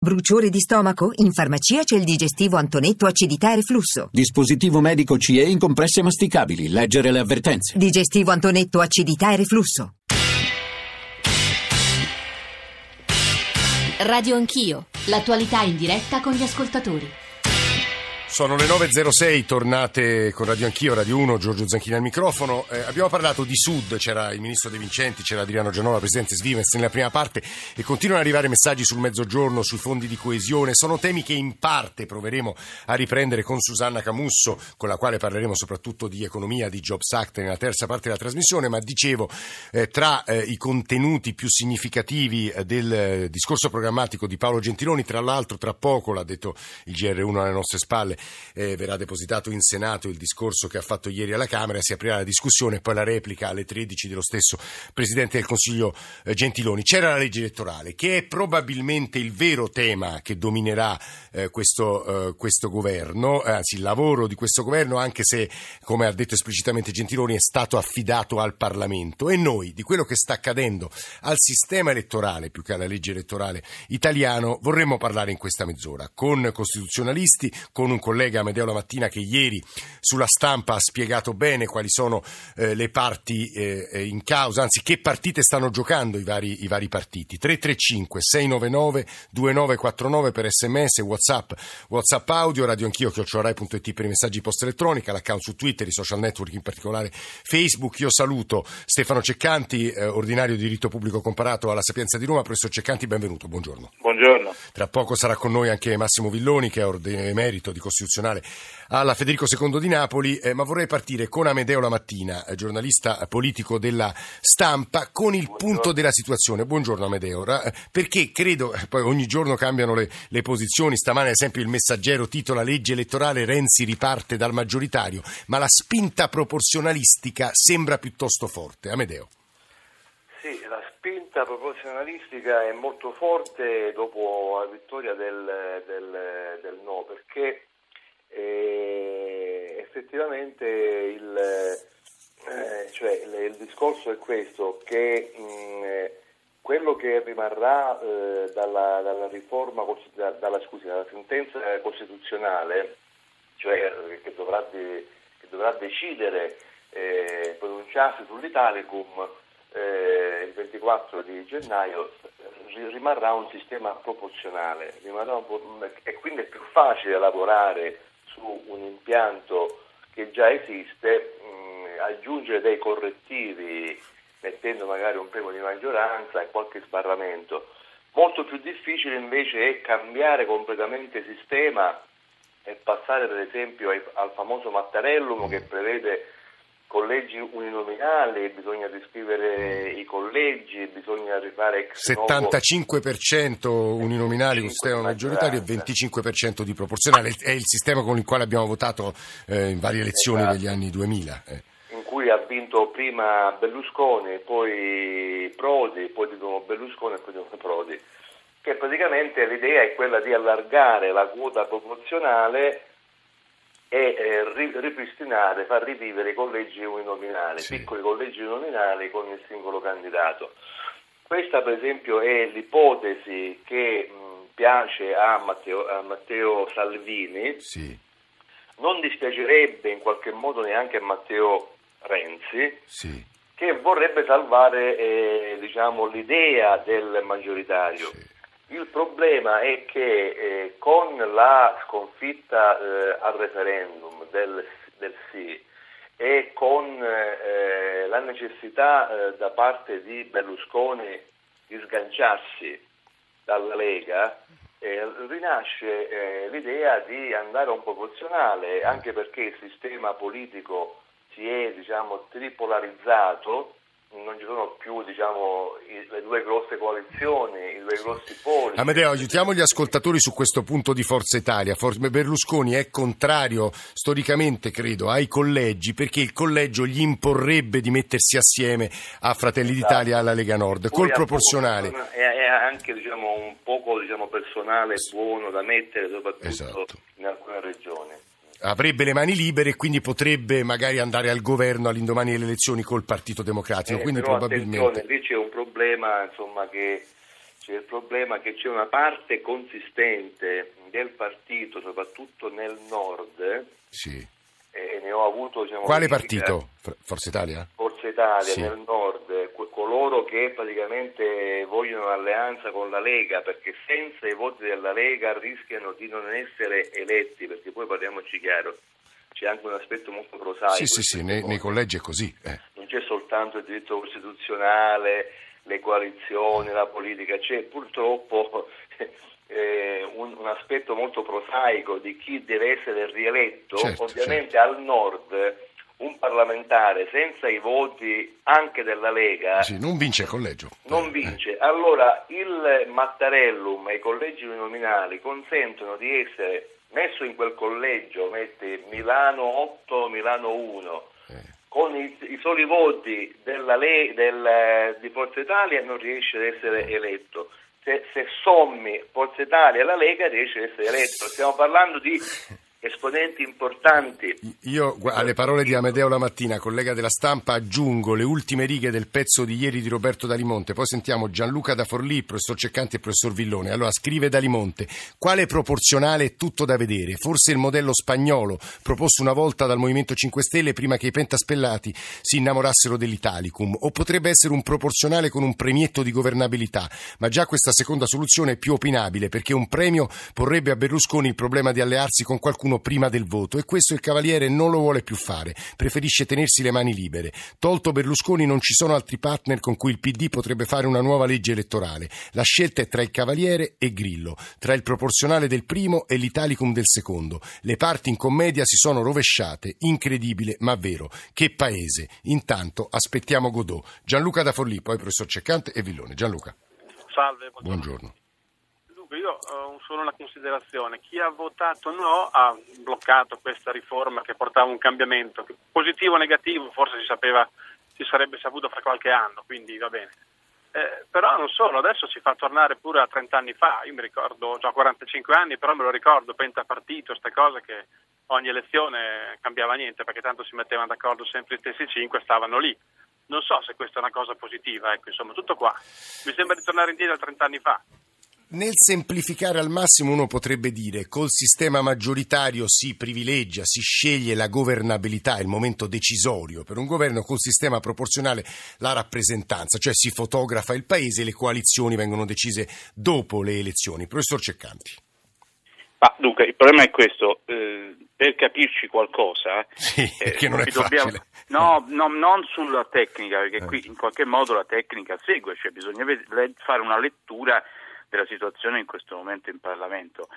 Bruciore di stomaco? In farmacia c'è il digestivo Antonetto acidità e reflusso. Dispositivo medico CE in compresse masticabili. Leggere le avvertenze. Digestivo Antonetto acidità e reflusso. Radio Anch'io, l'attualità in diretta con gli ascoltatori. Sono le 9.06, tornate con Radio Anch'io, Radio 1, Giorgio Zanchini al microfono. Eh, abbiamo parlato di Sud, c'era il ministro De Vincenti, c'era Adriano Giannola, presidente Svimez nella prima parte e continuano ad arrivare messaggi sul mezzogiorno, sui fondi di coesione. Sono temi che in parte proveremo a riprendere con Susanna Camusso, con la quale parleremo soprattutto di economia, di Jobs Act nella terza parte della trasmissione, ma dicevo, eh, tra eh, i contenuti più significativi eh, del eh, discorso programmatico di Paolo Gentiloni, tra l'altro tra poco, l'ha detto il GR1 alle nostre spalle, eh, verrà depositato in Senato il discorso che ha fatto ieri alla Camera, si aprirà la discussione e poi la replica alle 13 dello stesso Presidente del Consiglio eh, Gentiloni. C'era la legge elettorale che è probabilmente il vero tema che dominerà eh, questo, eh, questo, governo, anzi il lavoro di questo governo, anche se, come ha detto esplicitamente Gentiloni, è stato affidato al Parlamento. E noi, di quello che sta accadendo al sistema elettorale, più che alla legge elettorale italiano, vorremmo parlare in questa mezz'ora con costituzionalisti, con un collega Amedeo La Mattina che ieri sulla stampa ha spiegato bene quali sono eh, le parti eh, in causa, anzi che partite stanno giocando i vari, i vari partiti. 335 699 2949 per sms, whatsapp, whatsapp audio, radio anch'io, chiocciorai.it per i messaggi post elettronica, l'account su Twitter, i social network in particolare Facebook. Io saluto Stefano Ceccanti, eh, ordinario di diritto pubblico comparato alla Sapienza di Roma. Professor Ceccanti, benvenuto, buongiorno. Buongiorno. Tra poco sarà con noi anche Massimo Villoni che è emerito di Costituzionale alla Federico II di Napoli, eh, ma vorrei partire con Amedeo La Mattina, eh, giornalista politico della stampa, con il Buongiorno. punto della situazione. Buongiorno Amedeo, eh, perché credo, eh, poi ogni giorno cambiano le, le posizioni, stamane ad esempio il messaggero titola legge elettorale Renzi riparte dal maggioritario, ma la spinta proporzionalistica sembra piuttosto forte. Amedeo. Sì, la spinta proporzionalistica è molto forte dopo la vittoria del, del, del no, perché eh, effettivamente il, eh, cioè, il, il, discorso è questo, che mh, quello che rimarrà eh, dalla, dalla, riforma, dalla, scusi, dalla, sentenza costituzionale, cioè che dovrà, de, che dovrà decidere, eh, pronunciarsi sull'Italicum, eh, il 24 di gennaio rimarrà un sistema proporzionale rimarrà un, e quindi è più facile lavorare su un impianto che già esiste, mh, aggiungere dei correttivi mettendo magari un premio di maggioranza e qualche sbarramento. Molto più difficile invece è cambiare completamente sistema e passare per esempio al famoso Mattarellum che prevede collegi uninominali, bisogna riscrivere i collegi, bisogna rifare ex 75% uninominali con sistema maggioritario e 25% di proporzionale. È il sistema con il quale abbiamo votato eh, in varie elezioni esatto. degli anni 2000. Eh. In cui ha vinto prima Berlusconi, poi Prodi, poi di nuovo Berlusconi e poi di nuovo Prodi. Che praticamente l'idea è quella di allargare la quota proporzionale e eh, ripristinare, far rivivere i collegi uninominali, sì. piccoli collegi uninominali con il singolo candidato. Questa per esempio è l'ipotesi che mh, piace a Matteo, a Matteo Salvini, sì. non dispiacerebbe in qualche modo neanche a Matteo Renzi, sì. che vorrebbe salvare eh, diciamo, l'idea del maggioritario. Il problema è che eh, con la sconfitta eh, al referendum del, del, sì e con eh, la necessità eh, da parte di Berlusconi di sganciarsi dalla Lega, eh, rinasce eh, l'idea di andare a un proporzionale, anche perché il sistema politico si è diciamo, tripolarizzato non ci sono più diciamo, le due grosse coalizioni, i due grossi poli. Amedeo, aiutiamo gli ascoltatori su questo punto di Forza Italia. Berlusconi è contrario storicamente, credo, ai collegi perché il collegio gli imporrebbe di mettersi assieme a Fratelli d'Italia e alla Lega Nord, Poi col proporzionale. È, anche diciamo, un poco diciamo, personale buono da mettere soprattutto esatto. in alcune regioni avrebbe le mani libere e quindi potrebbe magari andare al governo all'indomani delle elezioni col Partito Democratico. Eh, quindi probabilmente lì c'è un problema insomma, che c'è il problema che c'è una parte consistente del partito, soprattutto nel nord, Sì. e ne ho avuto diciamo, Quale partito? Forza Italia? Forza Italia Sì. nel nord, coloro che praticamente vogliono alleanza con la Lega, perché senza i voti della Lega rischiano di non essere eletti, perché poi parliamoci chiaro, c'è anche un aspetto molto prosaico. Sì, sì, sì, nei, nei collegi è così. eh. Non c'è soltanto il diritto costituzionale, le coalizioni, la politica, c'è purtroppo eh, un, un aspetto molto prosaico di chi deve essere rieletto. Certo, Ovviamente al nord un parlamentare senza i voti anche della Lega Sì, non vince il collegio. non Eh, vince. Allora il Mattarellum e i collegi uninominali consentono di essere messo in quel collegio, mette Milano 8, Milano 1, eh. con i, i soli voti della Le- del- di Forza Italia non riesce ad essere eletto. Se, se sommi Forza Italia e la Lega riesce ad essere eletto. Stiamo parlando di esponenti importanti. Io alle parole di Amedeo la mattina, collega della stampa, aggiungo le ultime righe del pezzo di ieri di Roberto Dalimonte. Poi sentiamo Gianluca da Forlì, professor Ceccanti e professor Villone. Allora scrive Dalimonte: quale proporzionale è tutto da vedere? Forse il modello spagnolo proposto una volta dal Movimento 5 Stelle prima che i pentaspellati si innamorassero dell'Italicum. O potrebbe essere un proporzionale con un premietto di governabilità. Ma già questa seconda soluzione è più opinabile perché un premio porrebbe a Berlusconi il problema di allearsi con qualcuno prima del voto e questo il Cavaliere non lo vuole più fare, preferisce tenersi le mani libere. Tolto Berlusconi non ci sono altri partner con cui il PD potrebbe fare una nuova legge elettorale. La scelta è tra il Cavaliere e Grillo, tra il proporzionale del primo e l'Italicum del secondo. Le parti in commedia si sono rovesciate, incredibile ma vero. Che paese! Intanto aspettiamo Godot. Gianluca da Forlì, poi professor Ceccante e Villone. Gianluca, Salve, buongiorno. Ho solo una considerazione. Chi ha votato no ha bloccato questa riforma che portava un cambiamento, positivo o negativo forse si sapeva, si sarebbe saputo fra qualche anno, quindi va bene. Eh, però non solo, adesso si fa tornare pure a 30 anni fa, io mi ricordo, ho 45 anni, però me lo ricordo, pentapartito, queste cose che ogni elezione cambiava niente perché tanto si mettevano d'accordo sempre gli stessi cinque, stavano lì. Non so se questa è una cosa positiva, ecco, insomma, tutto qua. Mi sembra di tornare indietro a 30 anni fa. Nel semplificare al massimo uno potrebbe dire col sistema maggioritario si privilegia, si sceglie la governabilità, il momento decisorio per un governo, col sistema proporzionale la rappresentanza, cioè si fotografa il paese e le coalizioni vengono decise dopo le elezioni. Professor Ceccanti. Ma dunque, il problema è questo, eh, per capirci qualcosa, Sì, eh, che non è dobbiamo- facile. No, no, non sulla tecnica, perché Eh. qui in qualche modo la tecnica segue, cioè bisogna fare una lettura della situazione in questo momento in Parlamento.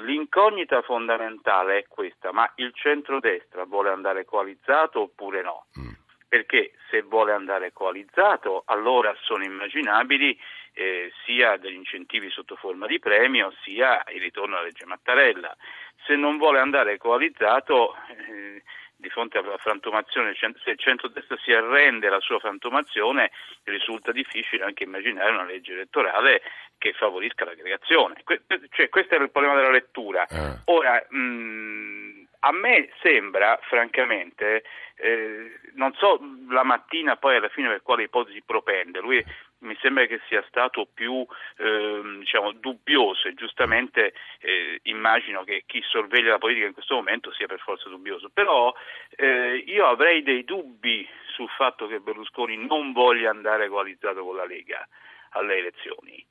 L'incognita fondamentale è questa, ma il centrodestra vuole andare coalizzato oppure no? Mm. Perché se vuole andare coalizzato, allora sono immaginabili eh, sia degli incentivi sotto forma di premio, sia il ritorno alla legge Mattarella. Se non vuole andare coalizzato, eh, di fronte alla frantumazione, se il centrodestra si arrende alla sua frantumazione, risulta difficile anche immaginare una legge elettorale che favorisca l'aggregazione. Que- cioè, questo è il problema della lettura. Ah. Ora, mh, a me sembra, francamente, eh, non so la mattina poi alla fine per quale ipotesi propende, lui mi sembra che sia stato più ehm, diciamo, dubbioso e giustamente eh, immagino che chi sorveglia la politica in questo momento sia per forza dubbioso, però eh, io avrei dei dubbi sul fatto che Berlusconi non voglia andare coalizzato con la Lega alle elezioni,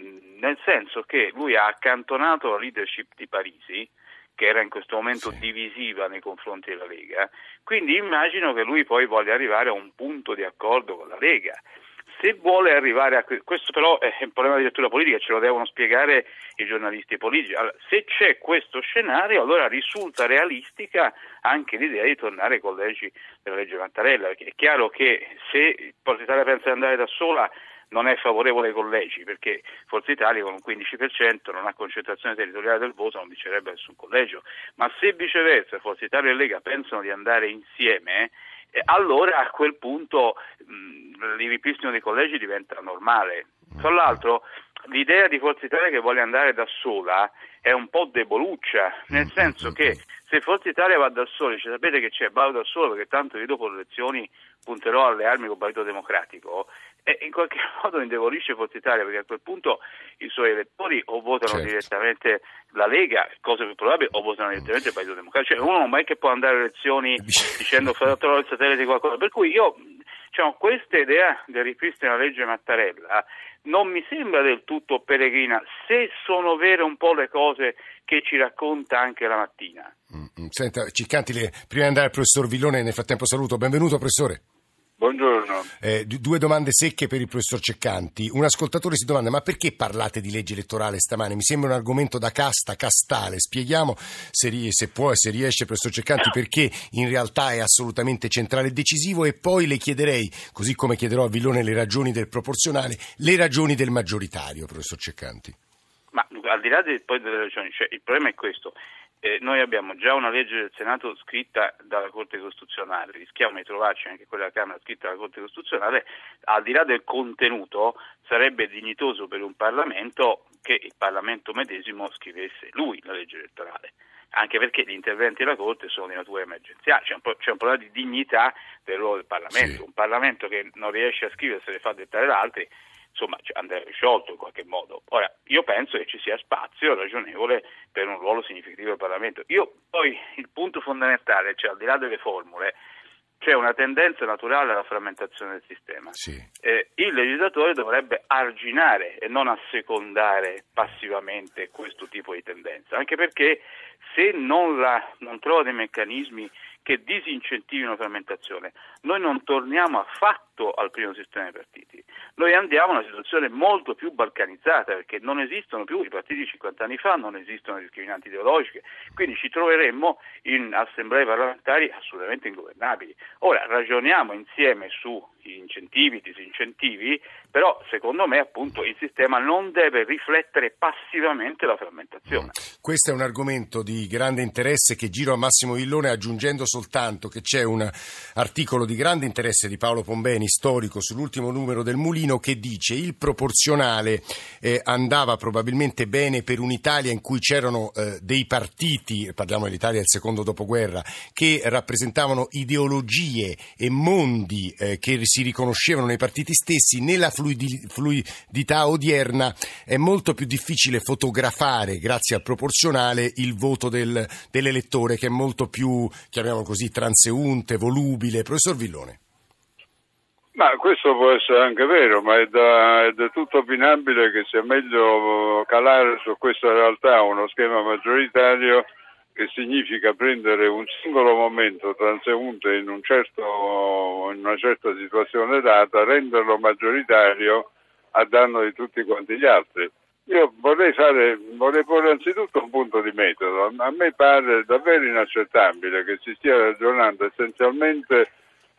Mm, nel senso che lui ha accantonato la leadership di Parisi, che era in questo momento Sì. divisiva nei confronti della Lega, quindi immagino che lui poi voglia arrivare a un punto di accordo con la Lega. Se vuole arrivare a que- questo però è un problema di lettura politica, ce lo devono spiegare i giornalisti politici. Allora, se c'è questo scenario, allora risulta realistica anche l'idea di tornare ai collegi della legge Mattarella, perché è chiaro che se Forza Italia pensa di andare da sola non è favorevole ai collegi perché Forza Italia con un 15% non ha concentrazione territoriale del voto non vincerebbe nessun collegio, ma se viceversa Forza Italia e Lega pensano di andare insieme allora a quel punto mh, il ripristino dei collegi diventa normale. Tra l'altro l'idea di Forza Italia che vuole andare da sola è un po' deboluccia, nel senso che se Forza Italia va da sola, dice sapete che c'è, vado da solo perché tanto io dopo le elezioni punterò alle armi col Partito Democratico, e in qualche modo indebolisce Forza Italia perché a quel punto i suoi elettori o votano Certo. direttamente la Lega, cosa più probabile, o votano direttamente il Partito Democratico. Cioè uno non è che può andare alle elezioni dicendo farò il satellite di qualcosa. Per cui io, diciamo, questa idea del ripristino della legge Mattarella non mi sembra del tutto peregrina, se sono vere un po' le cose che ci racconta anche la mattina. Mm, mm. Senta, Ciccanti, le- prima di andare al professor Villone, nel frattempo saluto. Benvenuto, professore. Buongiorno. Eh, due domande secche per il professor Ceccanti. Un ascoltatore si domanda: ma perché parlate di legge elettorale stamane? Mi sembra un argomento da casta, castale. Spieghiamo se, se può e se riesce, professor Ceccanti, perché in realtà è assolutamente centrale e decisivo. E poi le chiederei, così come chiederò a Villone le ragioni del proporzionale, le ragioni del maggioritario, professor Ceccanti. Ma al di là de- poi delle ragioni, cioè, il problema è questo. Eh, noi abbiamo già una legge del Senato scritta dalla Corte Costituzionale, rischiamo di trovarci anche quella della Camera scritta dalla Corte Costituzionale, al di là del contenuto sarebbe dignitoso per un Parlamento che il Parlamento medesimo scrivesse lui la legge elettorale, anche perché gli interventi della Corte sono di natura emergenziale, c'è un, po- c'è un problema di dignità del ruolo del Parlamento, Sì. un Parlamento che non riesce a scrivere se le fa dettare da altri insomma andrebbe sciolto in qualche modo. Ora, io penso che ci sia spazio ragionevole per un ruolo significativo del Parlamento. Io poi il punto fondamentale, cioè al di là delle formule, c'è una tendenza naturale alla frammentazione del sistema. Sì. Eh, il legislatore dovrebbe arginare e non assecondare passivamente questo tipo di tendenza, anche perché se non, la- non trova dei meccanismi che disincentivino la frammentazione, noi non torniamo affatto al primo sistema dei partiti, noi andiamo a una situazione molto più balcanizzata perché non esistono più i partiti di 50 anni fa, non esistono discriminanti ideologiche, quindi ci troveremmo in assemblee parlamentari assolutamente ingovernabili. Ora ragioniamo insieme su incentivi, disincentivi, però secondo me appunto il sistema non deve riflettere passivamente la frammentazione. Questo è un argomento di grande interesse che giro a Massimo Villone aggiungendo soltanto che c'è un articolo di grande interesse di Paolo Pombeni, storico, sull'ultimo numero del Mulino che dice il proporzionale eh, andava probabilmente bene per un'Italia in cui c'erano eh, dei partiti, parliamo dell'Italia del secondo dopoguerra, che rappresentavano ideologie e mondi eh, che si riconoscevano nei partiti stessi, nella fluidi- fluidità odierna è molto più difficile fotografare, grazie al proporzionale, il voto del- dell'elettore che è molto più, chiamiamolo così, transeunte, volubile. Professor Villone. Ma questo può essere anche vero, ma è, da, è del tutto opinabile che sia meglio calare su questa realtà uno schema maggioritario che significa prendere un singolo momento transeunte in, un certo, in una certa situazione data, renderlo maggioritario a danno di tutti quanti gli altri. Io vorrei, fare, vorrei porre anzitutto un punto di metodo. A me pare davvero inaccettabile che si stia ragionando essenzialmente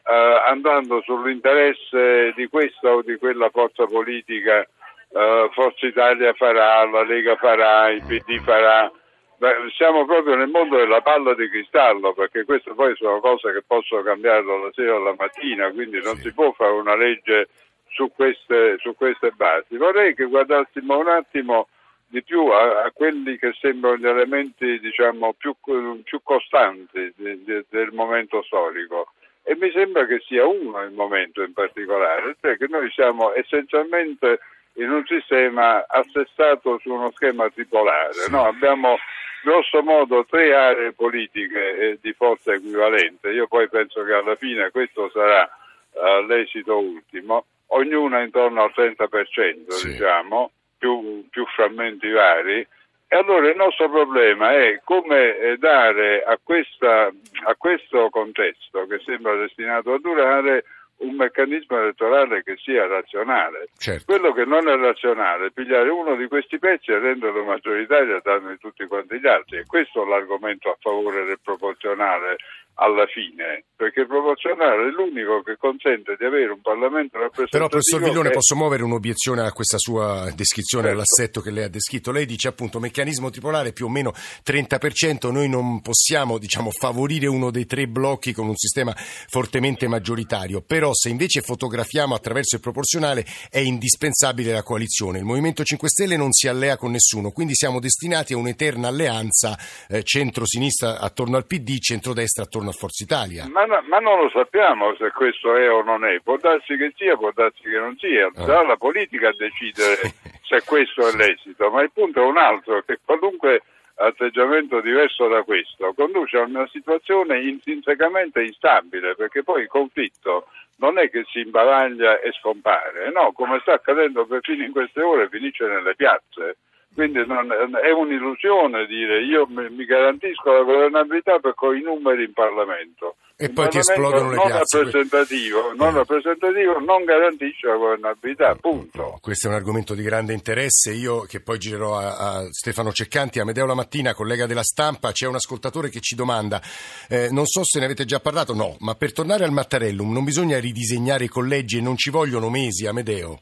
eh, andando sull'interesse di questa o di quella forza politica, eh, Forza Italia farà, la Lega farà, il PD farà. Beh, siamo proprio nel mondo della palla di cristallo, perché queste poi sono cose che possono cambiare dalla sera alla mattina, quindi non si può fare una legge su queste, su queste basi. Vorrei che guardassimo un attimo di più a, a quelli che sembrano gli elementi diciamo, più, più costanti di- di- del momento storico e mi sembra che sia uno il momento in particolare, cioè che noi siamo essenzialmente in un sistema assestato su uno schema tripolare. no? Abbiamo grosso modo tre aree politiche eh, di forza equivalente. Io poi penso che alla fine questo sarà eh, l'esito ultimo, ognuna intorno al 30%, Sì. diciamo, più, più frammenti vari. E allora il nostro problema è come eh, dare a, questa, a questo contesto che sembra destinato a durare un meccanismo elettorale che sia razionale. Certo. Quello che non è razionale è pigliare uno di questi pezzi e renderlo maggioritario a danno di tutti quanti gli altri. E questo è l'argomento a favore del proporzionale alla fine, perché il proporzionale è l'unico che consente di avere un Parlamento rappresentativo. Però, professor Villone, che- posso muovere un'obiezione a questa sua descrizione Certo. dell'assetto che lei ha descritto? Lei dice appunto meccanismo tripolare più o meno 30%, noi non possiamo diciamo, favorire uno dei tre blocchi con un sistema fortemente maggioritario, però se invece fotografiamo attraverso il proporzionale è indispensabile la coalizione. Il Movimento 5 Stelle non si allea con nessuno, quindi siamo destinati a un'eterna alleanza eh, centro-sinistra attorno al PD, centrodestra attorno intorno a Forza Italia. Ma, ma, non lo sappiamo se questo è o non è, può darsi che sia, può darsi che non sia, sarà la politica a decidere se questo è l'esito, ma il punto è un altro, che qualunque atteggiamento diverso da questo conduce a una situazione intrinsecamente instabile, perché poi il conflitto non è che si imbavaglia e scompare, no, come sta accadendo perfino in queste ore finisce nelle piazze. Quindi non, è un'illusione dire io mi garantisco la governabilità perché ho i numeri in Parlamento. E poi ti esplodono le non piazze. Rappresentativo, non eh. rappresentativo non garantisce la governabilità, punto. Questo è un argomento di grande interesse. Io che poi girerò a, a Stefano Ceccanti, a Medeo la mattina, collega della stampa, c'è un ascoltatore che ci domanda, eh, non so se ne avete già parlato, no, ma per tornare al Mattarellum non bisogna ridisegnare i collegi e non ci vogliono mesi, Amedeo?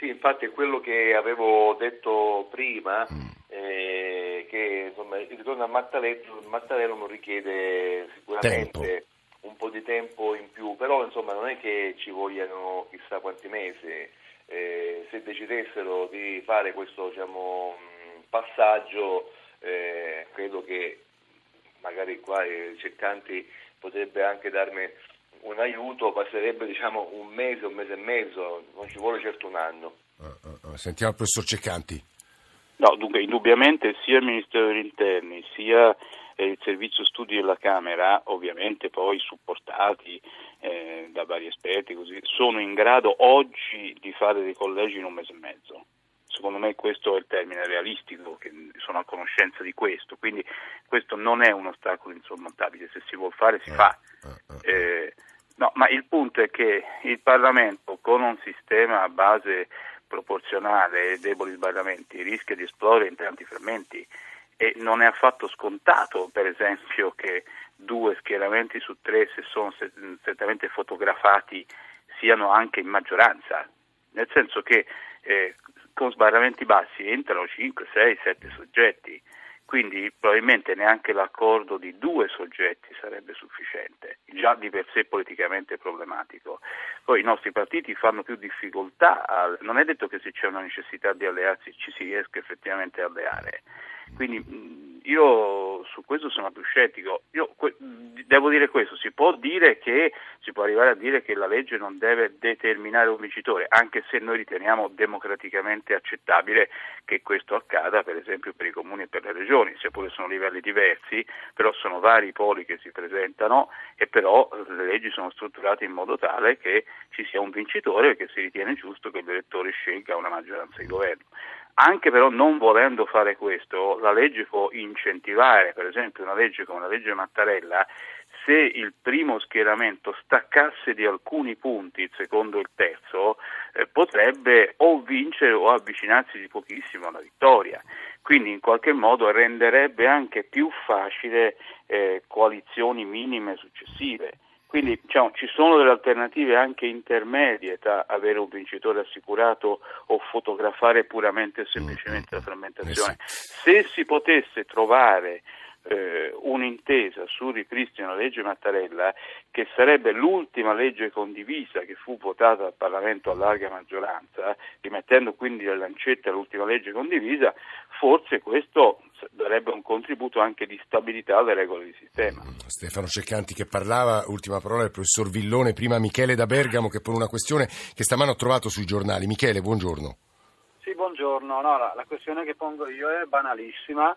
Sì, infatti è quello che avevo detto prima, mm. eh, che insomma, il ritorno al Mattarello, Mattarello non richiede sicuramente tempo. un po' di tempo in più, però insomma, non è che ci vogliano chissà quanti mesi. Eh, se decidessero di fare questo diciamo, passaggio, eh, credo che magari qua eh, Ceccanti potrebbe anche darmi un aiuto passerebbe diciamo, un mese, un mese e mezzo, non ci vuole certo un anno. Uh, uh, sentiamo il professor Ceccanti. No, dunque indubbiamente sia il Ministero degli Interni sia eh, il Servizio Studi della Camera, ovviamente poi supportati eh, da vari esperti, così, sono in grado oggi di fare dei collegi in un mese e mezzo. Secondo me questo è il termine realistico, che sono a conoscenza di questo, quindi questo non è un ostacolo insormontabile, se si vuole fare si fa. Eh, No, ma il punto è che il Parlamento con un sistema a base proporzionale e deboli sbarramenti rischia di esplodere in tanti frammenti e non è affatto scontato, per esempio, che due schieramenti su tre, se sono strettamente fotografati, siano anche in maggioranza, nel senso che eh, con sbarramenti bassi entrano 5, 6, 7 soggetti quindi probabilmente neanche l'accordo di due soggetti sarebbe sufficiente, già di per sé politicamente problematico. Poi i nostri partiti fanno più difficoltà, a, non è detto che se c'è una necessità di allearsi ci si riesca effettivamente a alleare. Quindi io su questo sono più scettico. Io devo dire questo, si può dire che si può arrivare a dire che la legge non deve determinare un vincitore, anche se noi riteniamo democraticamente accettabile che questo accada, per esempio per i comuni e per le regioni, seppure sono livelli diversi, però sono vari i poli che si presentano e però le leggi sono strutturate in modo tale che ci sia un vincitore e che si ritiene giusto che l'elettore scelga una maggioranza di governo. Anche però non volendo fare questo, la legge può incentivare, per esempio una legge come la legge Mattarella, se il primo schieramento staccasse di alcuni punti il secondo e il terzo, eh, potrebbe o vincere o avvicinarsi di pochissimo alla vittoria. Quindi in qualche modo renderebbe anche più facile eh, coalizioni minime successive. Quindi diciamo, ci sono delle alternative anche intermedie tra avere un vincitore assicurato o fotografare puramente e semplicemente la frammentazione. Se si potesse trovare eh, un'intesa sul ripristino della legge Mattarella, che sarebbe l'ultima legge condivisa che fu votata dal Parlamento a larga maggioranza, rimettendo quindi la lancetta all'ultima legge condivisa, forse questo darebbe un contributo anche di stabilità alle regole di sistema. Mm, Stefano Ceccanti che parlava, ultima parola il professor Villone, prima Michele da Bergamo che pone una questione che stamane ho trovato sui giornali. Michele, buongiorno. Sì, buongiorno. No, la, la questione che pongo io è banalissima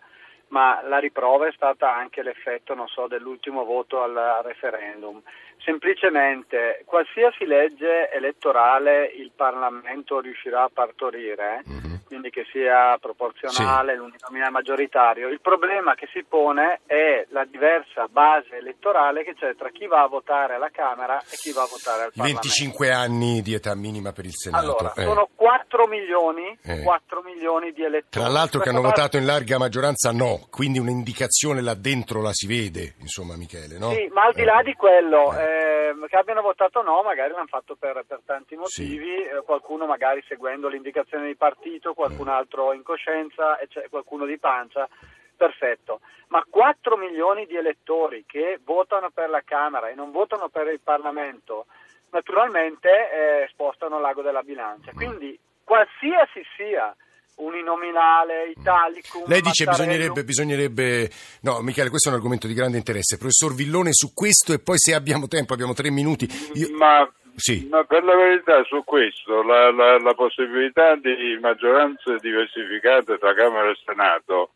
ma la riprova è stata anche l'effetto, so, dell'ultimo voto al referendum. Semplicemente qualsiasi legge elettorale il Parlamento riuscirà a partorire, mm-hmm. quindi che sia proporzionale, sì. l'uninominale maggioritario, il problema che si pone è la diversa base elettorale che c'è tra chi va a votare alla Camera e chi va a votare al Parlamento. 25 anni di età minima per il Senato. Allora, eh. sono 4 milioni, eh. 4 milioni di elettori. Tra l'altro che hanno votato in larga maggioranza no, quindi un'indicazione là dentro la si vede, insomma Michele, no? Sì, ma al di là di quello... Eh eh, che abbiano votato no, magari l'hanno fatto per, per tanti motivi, sì. eh, qualcuno magari seguendo l'indicazione di partito, qualcun altro in coscienza, qualcuno di pancia, perfetto. Ma 4 milioni di elettori che votano per la Camera e non votano per il Parlamento, naturalmente eh, spostano l'ago della bilancia. Quindi qualsiasi sia uninominale, italicum. Lei dice bisognerebbe, bisognerebbe... No, Michele, questo è un argomento di grande interesse. Professor Villone, su questo e poi se abbiamo tempo, abbiamo tre minuti. Io... Ma, Sì. ma per la verità su questo, la, la- la possibilità di maggioranze diversificate tra Camera e Senato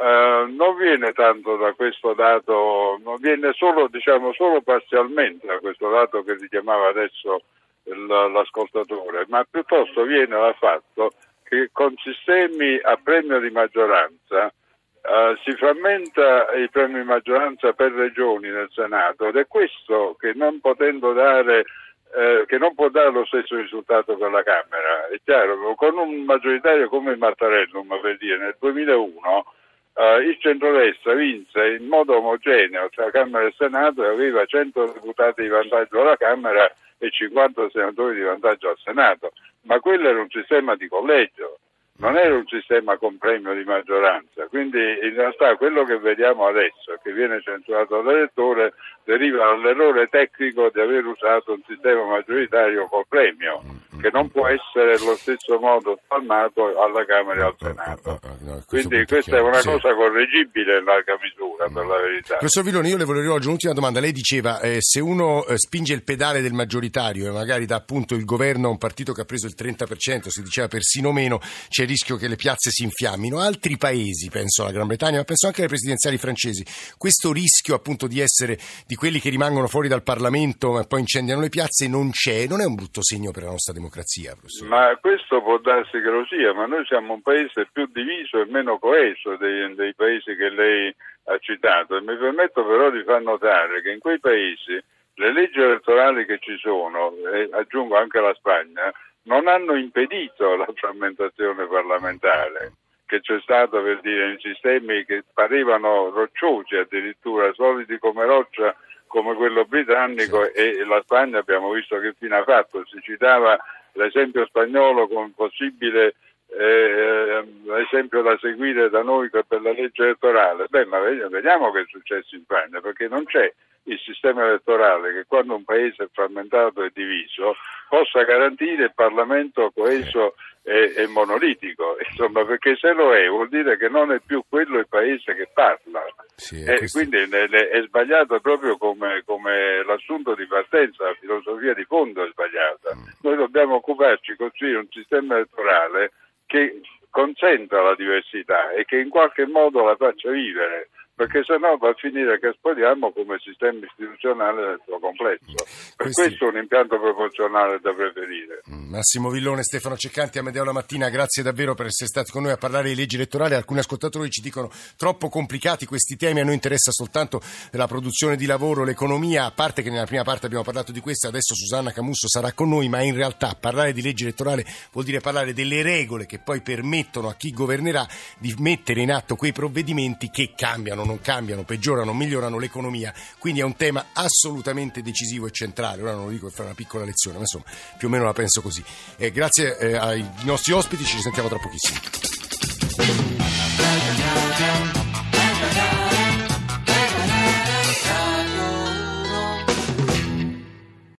eh, non viene tanto da questo dato, non viene solo, diciamo, solo parzialmente da questo dato che richiamava adesso il- l'ascoltatore, ma piuttosto viene dal fatto che con sistemi a premio di maggioranza eh, si frammenta il premio di maggioranza per regioni nel Senato ed è questo che non potendo dare eh, che non può dare lo stesso risultato per la Camera. È chiaro, con un maggioritario come il Mattarellum, per dire, nel 2001 eh, il centrodestra vinse in modo omogeneo tra Camera e Senato e aveva 100 deputati di vantaggio alla Camera e 50 senatori di vantaggio al Senato, ma quello era un sistema di collegio, non era un sistema con premio di maggioranza, quindi in realtà quello che vediamo adesso che viene censurato dall'elettore deriva dall'errore tecnico di aver usato un sistema maggioritario col premio, che non può essere allo stesso modo spalmato alla Camera e al Senato. Ah, ah, questo Quindi questa è una cosa correggibile in larga misura, per la verità. Professor Villone, io le volevo rivolgere un'ultima domanda. Lei diceva eh, se uno eh, spinge il pedale del maggioritario e magari dà appunto il governo a un partito che ha preso il 30%, si diceva persino meno, c'è il rischio che le piazze si infiammino. Altri paesi, penso alla Gran Bretagna, ma penso anche alle presidenziali francesi, questo rischio appunto di essere di quelli che rimangono fuori dal Parlamento e poi incendiano le piazze non c'è, non è un brutto segno per la nostra democrazia, professore. Ma questo può darsi che lo sia, ma noi siamo un paese più diviso e meno coeso dei, dei paesi che lei ha citato e mi permetto però di far notare che in quei paesi le leggi elettorali che ci sono, e aggiungo anche la Spagna, non hanno impedito la frammentazione parlamentare che c'è stata per dire in sistemi che parevano rocciosi addirittura, solidi come roccia come quello britannico e la Spagna abbiamo visto che fine ha fatto, si citava l'esempio spagnolo come possibile eh, esempio da seguire da noi per la legge elettorale. Beh, ma vediamo che è successo in Spagna, perché non c'è il sistema elettorale che quando un paese è frammentato e diviso possa garantire il Parlamento coeso e, e monolitico, insomma, perché se lo è vuol dire che non è più quello il paese che parla. Sì, Eh, questo- quindi è sbagliato proprio come, come l'assunto di partenza, la filosofia di fondo è sbagliata. Mm. Noi dobbiamo occuparci di costruire un sistema elettorale che consenta la diversità e che in qualche modo la faccia vivere, perché sennò va a finire che esplodiamo come sistema istituzionale nel suo complesso. Per Questi- questo un impianto proporzionale da preferire. Massimo Villone, Stefano Ceccanti, Amedeo La Mattina, grazie davvero per essere stati con noi a parlare di leggi elettorali. Alcuni ascoltatori ci dicono troppo complicati questi temi, a noi interessa soltanto la produzione di lavoro, l'economia, a parte che nella prima parte abbiamo parlato di questo, adesso Susanna Camusso sarà con noi, ma in realtà parlare di legge elettorale vuol dire parlare delle regole che poi permettono a chi governerà di mettere in atto quei provvedimenti che cambiano, non cambiano, peggiorano, migliorano l'economia. Quindi è un tema assolutamente decisivo e centrale. Ora non lo dico per fare una piccola lezione, ma insomma più o meno la penso così. Eh, grazie eh, ai nostri ospiti, ci risentiamo tra pochissimo.